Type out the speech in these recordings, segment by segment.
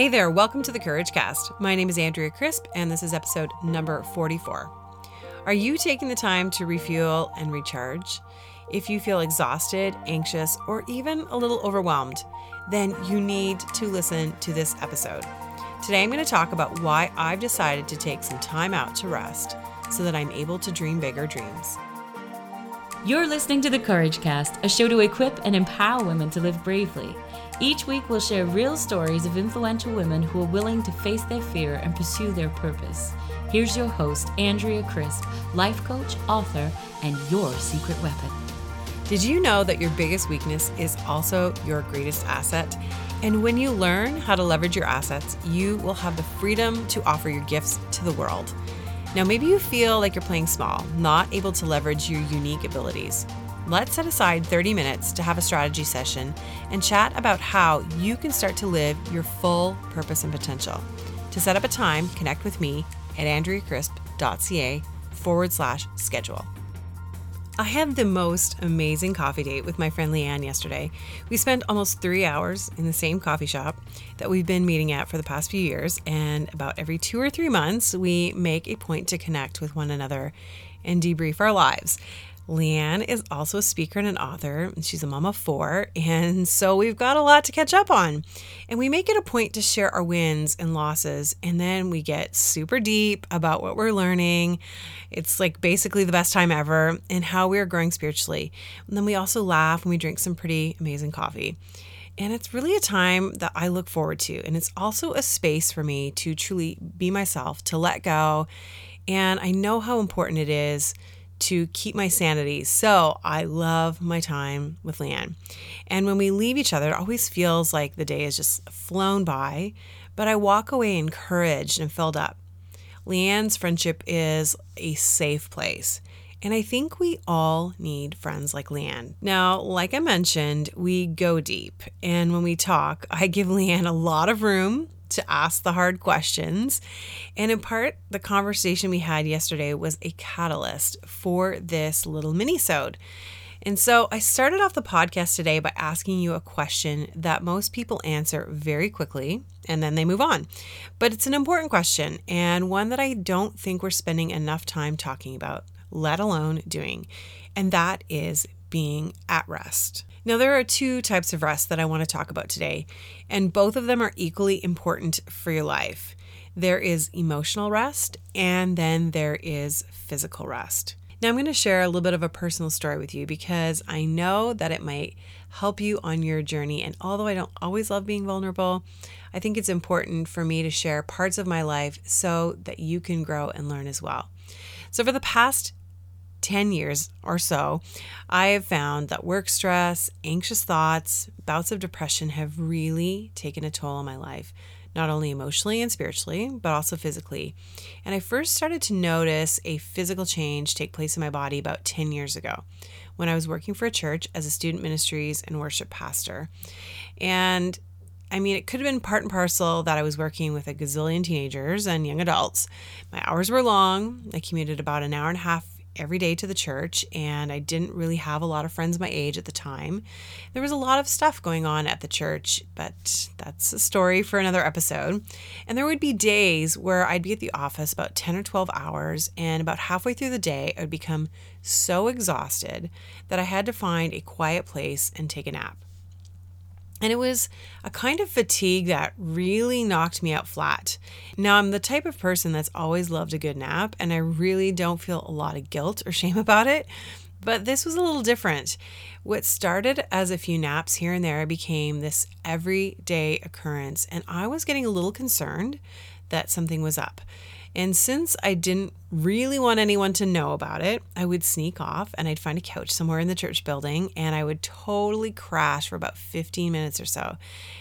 Hey there, welcome to the Courage Cast. My name is Andrea Crisp, and this is episode number 44. Are you taking the time to refuel and recharge? If you feel exhausted, anxious, or even a little overwhelmed, then you need to listen to this episode. Today, I'm going to talk about why I've decided to take some time out to rest so that I'm able to dream bigger dreams. You're listening to the Courage Cast, a show to equip and empower women to live bravely. Each week, we'll share real stories of influential women who are willing to face their fear and pursue their purpose. Here's your host, Andrea Crisp, life coach, author, and your secret weapon. Did you know that your biggest weakness is also your greatest asset? And when you learn how to leverage your assets, you will have the freedom to offer your gifts to the world. Now, maybe you feel like you're playing small, not able to leverage your unique abilities. Let's set aside 30 minutes to have a strategy session and chat about how you can start to live your full purpose and potential. To set up a time, connect with me at andreacrisp.ca forward slash schedule. I had the most amazing coffee date with my friend Leanne yesterday. We spent almost three hours in the same coffee shop that we've been meeting at for the past few years, and about every two or three months, we make a point to connect with one another and debrief our lives. Leanne is also a speaker and an author. She's a mom of four, and so we've got a lot to catch up on. And we make it a point to share our wins and losses, and then we get super deep about what we're learning. It's like basically the best time ever, and how we are growing spiritually. And then we also laugh and we drink some pretty amazing coffee. And it's really a time that I look forward to. And it's also a space for me to truly be myself, to let go. And I know how important it is to keep my sanity. So I love my time with Leanne. And when we leave each other, it always feels like the day has just flown by, but I walk away encouraged and filled up. Leanne's friendship is a safe place. And I think we all need friends like Leanne. Now, like I mentioned, we go deep. And when we talk, I give Leanne a lot of room to ask the hard questions. And in part, the conversation we had yesterday was a catalyst for this little mini-sode. And so I started off the podcast today by asking you a question that most people answer very quickly and then they move on. But it's an important question and one that I don't think we're spending enough time talking about, let alone doing. And that is being at rest. Now, there are two types of rest that I want to talk about today, and both of them are equally important for your life. There is emotional rest, and then there is physical rest. Now, I'm going to share a little bit of a personal story with you because I know that it might help you on your journey. And although I don't always love being vulnerable, I think it's important for me to share parts of my life so that you can grow and learn as well. So, for the past 10 years or so, I have found that work stress, anxious thoughts, bouts of depression have really taken a toll on my life, not only emotionally and spiritually, but also physically. And I first started to notice a physical change take place in my body about 10 years ago when I was working for a church as a student ministries and worship pastor. And I mean, it could have been part and parcel that I was working with a gazillion teenagers and young adults. My hours were long. I commuted about an hour and a half every day to the church, and I didn't really have a lot of friends my age at the time. There was a lot of stuff going on at the church, but that's a story for another episode. And there would be days where I'd be at the office about 10 or 12 hours, and about halfway through the day, I would become so exhausted that I had to find a quiet place and take a nap. And it was a kind of fatigue that really knocked me out flat. Now, I'm the type of person that's always loved a good nap, and I really don't feel a lot of guilt or shame about it. But this was a little different. What started as a few naps here and there became this everyday occurrence, and I was getting a little concerned that something was up. And since I didn't really want anyone to know about it, I would sneak off and I'd find a couch somewhere in the church building and I would totally crash for about 15 minutes or so.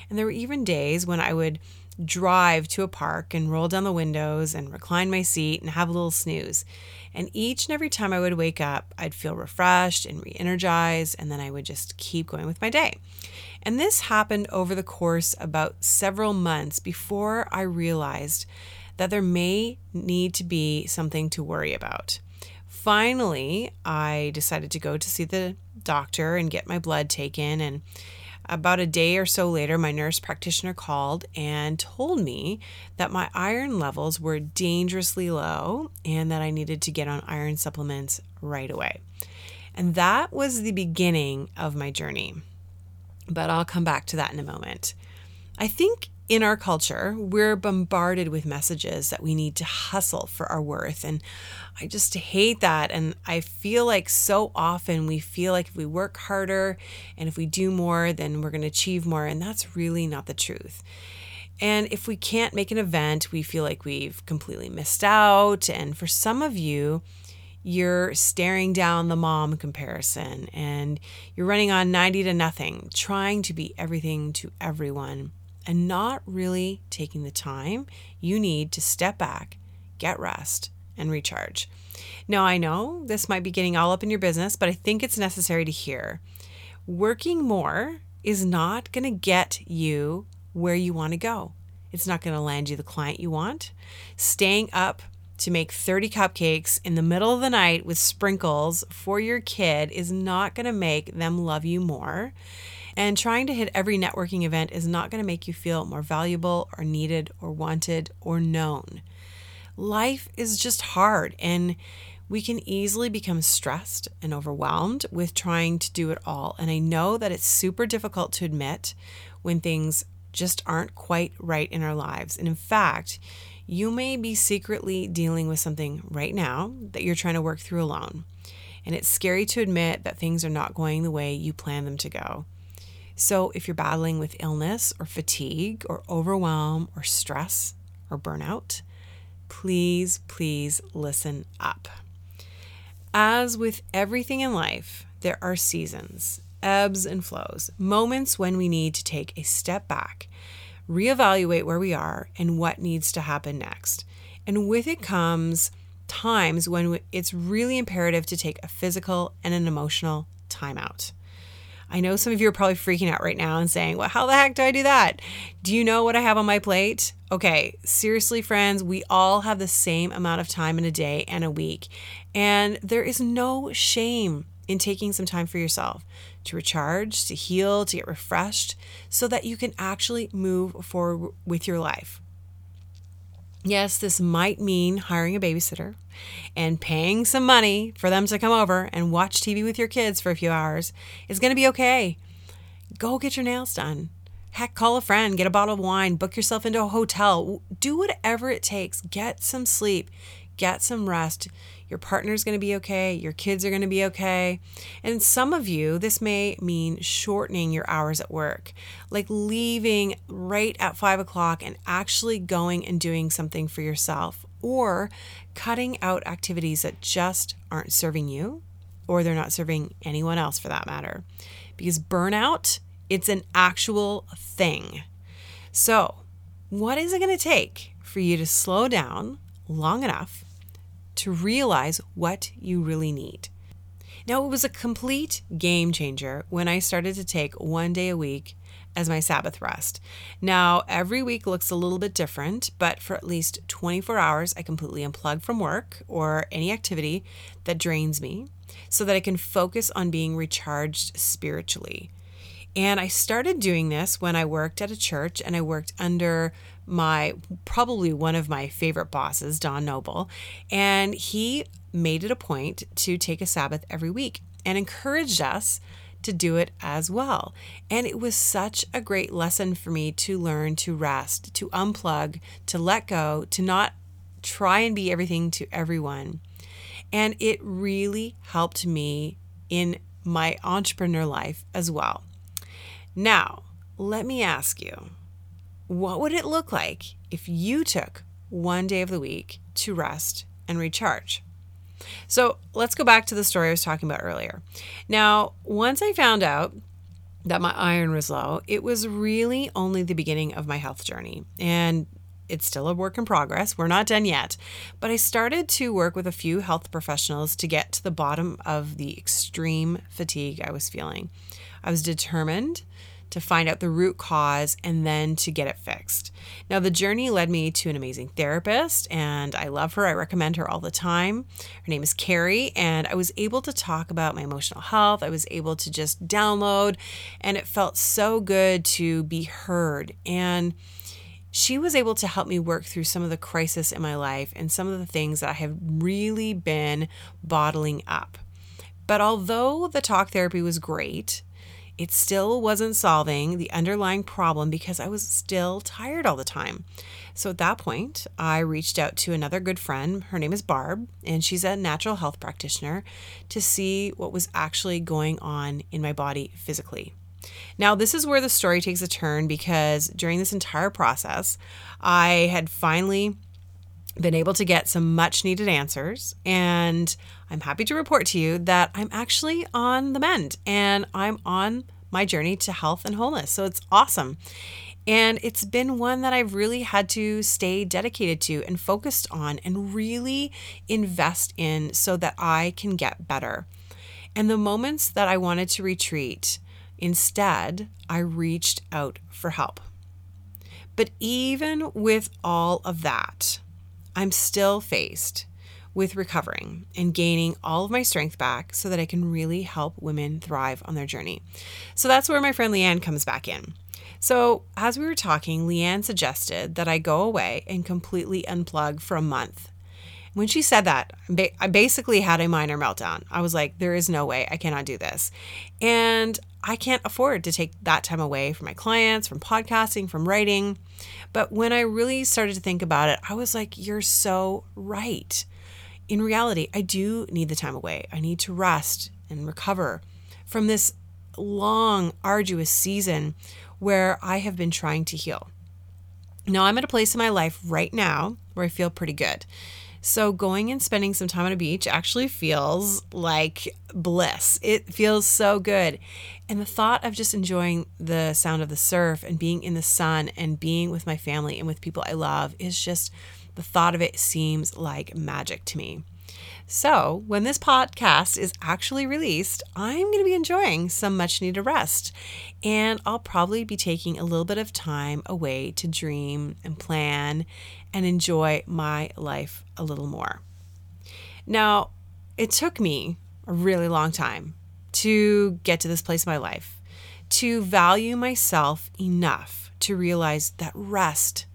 And there were even days when I would drive to a park and roll down the windows and recline my seat and have a little snooze. And each and every time I would wake up, I'd feel refreshed and re energized, and then I would just keep going with my day. And this happened over the course about several months before I realized that there may need to be something to worry about. Finally, I decided to go to see the doctor and get my blood taken. And About a day or so later, my nurse practitioner called and told me that my iron levels were dangerously low and that I needed to get on iron supplements right away. And that was the beginning of my journey. But I'll come back to that in a moment. I think in our culture, we're bombarded with messages that we need to hustle for our worth. And I just hate that. And I feel like so often we feel like if we work harder and if we do more, then we're going to achieve more. And that's really not the truth. And if we can't make an event, we feel like we've completely missed out. And for some of you, you're staring down the mom comparison and you're running on 90 to nothing, trying to be everything to everyone and not really taking the time you need to step back, get rest, and recharge. Now, I know this might be getting all up in your business, but I think it's necessary to hear. Working more is not going to get you where you want to go. It's not going to land you the client you want. Staying up to make 30 cupcakes in the middle of the night with sprinkles for your kid is not going to make them love you more. And trying to hit every networking event is not going to make you feel more valuable or needed or wanted or known. Life is just hard, and we can easily become stressed and overwhelmed with trying to do it all. And I know that it's super difficult to admit when things just aren't quite right in our lives. And in fact, you may be secretly dealing with something right now that you're trying to work through alone. And it's scary to admit that things are not going the way you plan them to go. So, if you're battling with illness or fatigue or overwhelm or stress or burnout, please, please listen up. As with everything in life, there are seasons, ebbs and flows, moments when we need to take a step back, reevaluate where we are and what needs to happen next. And with it comes times when it's really imperative to take a physical and an emotional timeout. I know some of you are probably freaking out right now and saying, Well, how the heck do I do that? Do you know what I have on my plate? Okay, seriously, friends, we all have the same amount of time in a day and a week. And there is no shame in taking some time for yourself to recharge, to heal, to get refreshed, so that you can actually move forward with your life. Yes, this might mean hiring a babysitter and paying some money for them to come over and watch TV with your kids for a few hours is going to be okay. Go get your nails done. Heck, call a friend, get a bottle of wine, book yourself into a hotel. Do whatever it takes. Get some sleep, get some rest. Your partner's going to be okay. Your kids are going to be okay. And some of you, this may mean shortening your hours at work, like leaving right at five o'clock and actually going and doing something for yourself, or cutting out activities that just aren't serving you or they're not serving anyone else for that matter. Because burnout, it's an actual thing. So, what is it going to take for you to slow down long enough to realize what you really need. Now, it was a complete game changer when I started to take one day a week as my Sabbath rest. Now, every week looks a little bit different, but for at least 24 hours, I completely unplug from work or any activity that drains me so that I can focus on being recharged spiritually. And I started doing this when I worked at a church and I worked under my probably one of my favorite bosses, Don Noble, and he made it a point to take a Sabbath every week and encouraged us to do it as well. And it was such a great lesson for me to learn to rest, to unplug, to let go, to not try and be everything to everyone. And it really helped me in my entrepreneur life as well. Now, let me ask you what would it look like if you took one day of the week to rest and recharge? So let's go back to the story I was talking about earlier. Now, once I found out that my iron was low, it was really only the beginning of my health journey. And it's still a work in progress. We're not done yet. But I started to work with a few health professionals to get to the bottom of the extreme fatigue I was feeling. I was determined to find out the root cause and then to get it fixed. Now, the journey led me to an amazing therapist, and I love her. I recommend her all the time. Her name is Carrie, and I was able to talk about my emotional health. I was able to just download, and it felt so good to be heard. And she was able to help me work through some of the crisis in my life and some of the things that I have really been bottling up. But although the talk therapy was great, it still wasn't solving the underlying problem because I was still tired all the time. So at that point, I reached out to another good friend. Her name is Barb, and she's a natural health practitioner to see what was actually going on in my body physically. Now, this is where the story takes a turn because during this entire process, I had finally been able to get some much needed answers. And I'm happy to report to you that I'm actually on the mend and I'm on my journey to health and wholeness. So it's awesome. And it's been one that I've really had to stay dedicated to and focused on and really invest in so that I can get better. And the moments that I wanted to retreat, Instead, I reached out for help. But even with all of that, I'm still faced with recovering and gaining all of my strength back so that I can really help women thrive on their journey. So that's where my friend Leanne comes back in. So, as we were talking, Leanne suggested that I go away and completely unplug for a month when she said that, I basically had a minor meltdown. I was like, there is no way I cannot do this. And I can't afford to take that time away from my clients, from podcasting, from writing. But when I really started to think about it, I was like, you're so right. In reality, I do need the time away. I need to rest and recover from this long, arduous season where I have been trying to heal. Now, I'm at a place in my life right now where I feel pretty good. So, going and spending some time on a beach actually feels like bliss. It feels so good. And the thought of just enjoying the sound of the surf and being in the sun and being with my family and with people I love is just the thought of it seems like magic to me. So, when this podcast is actually released, I'm going to be enjoying some much needed rest. And I'll probably be taking a little bit of time away to dream and plan and enjoy my life a little more. Now, it took me a really long time to get to this place in my life, to value myself enough to realize that rest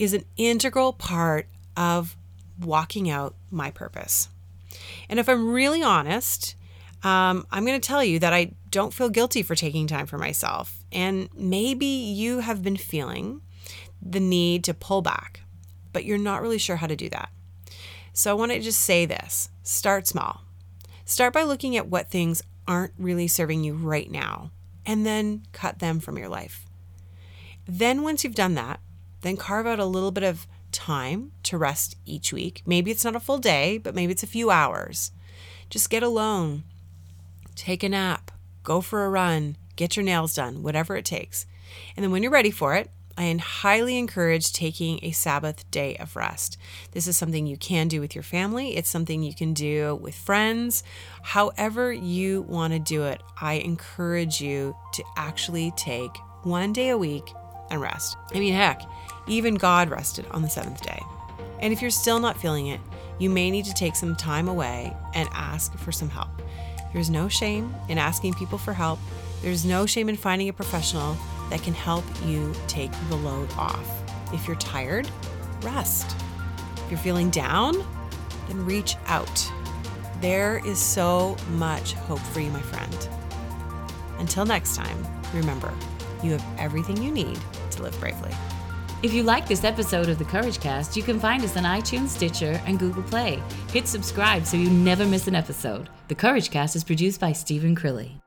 is an integral part of walking out my purpose. And if I'm really honest, um, I'm going to tell you that I don't feel guilty for taking time for myself. And maybe you have been feeling the need to pull back, but you're not really sure how to do that. So I want to just say this start small. Start by looking at what things aren't really serving you right now, and then cut them from your life. Then, once you've done that, then carve out a little bit of time to rest each week. Maybe it's not a full day, but maybe it's a few hours. Just get alone, take a nap, go for a run, get your nails done, whatever it takes. And then when you're ready for it, I highly encourage taking a Sabbath day of rest. This is something you can do with your family, it's something you can do with friends. However, you want to do it, I encourage you to actually take one day a week and rest. I mean, heck, even God rested on the seventh day. And if you're still not feeling it, you may need to take some time away and ask for some help. There's no shame in asking people for help. There's no shame in finding a professional that can help you take the load off. If you're tired, rest. If you're feeling down, then reach out. There is so much hope for you, my friend. Until next time, remember, you have everything you need to live bravely. If you like this episode of the Courage Cast, you can find us on iTunes, Stitcher, and Google Play. Hit subscribe so you never miss an episode. The Courage Cast is produced by Stephen Crilly.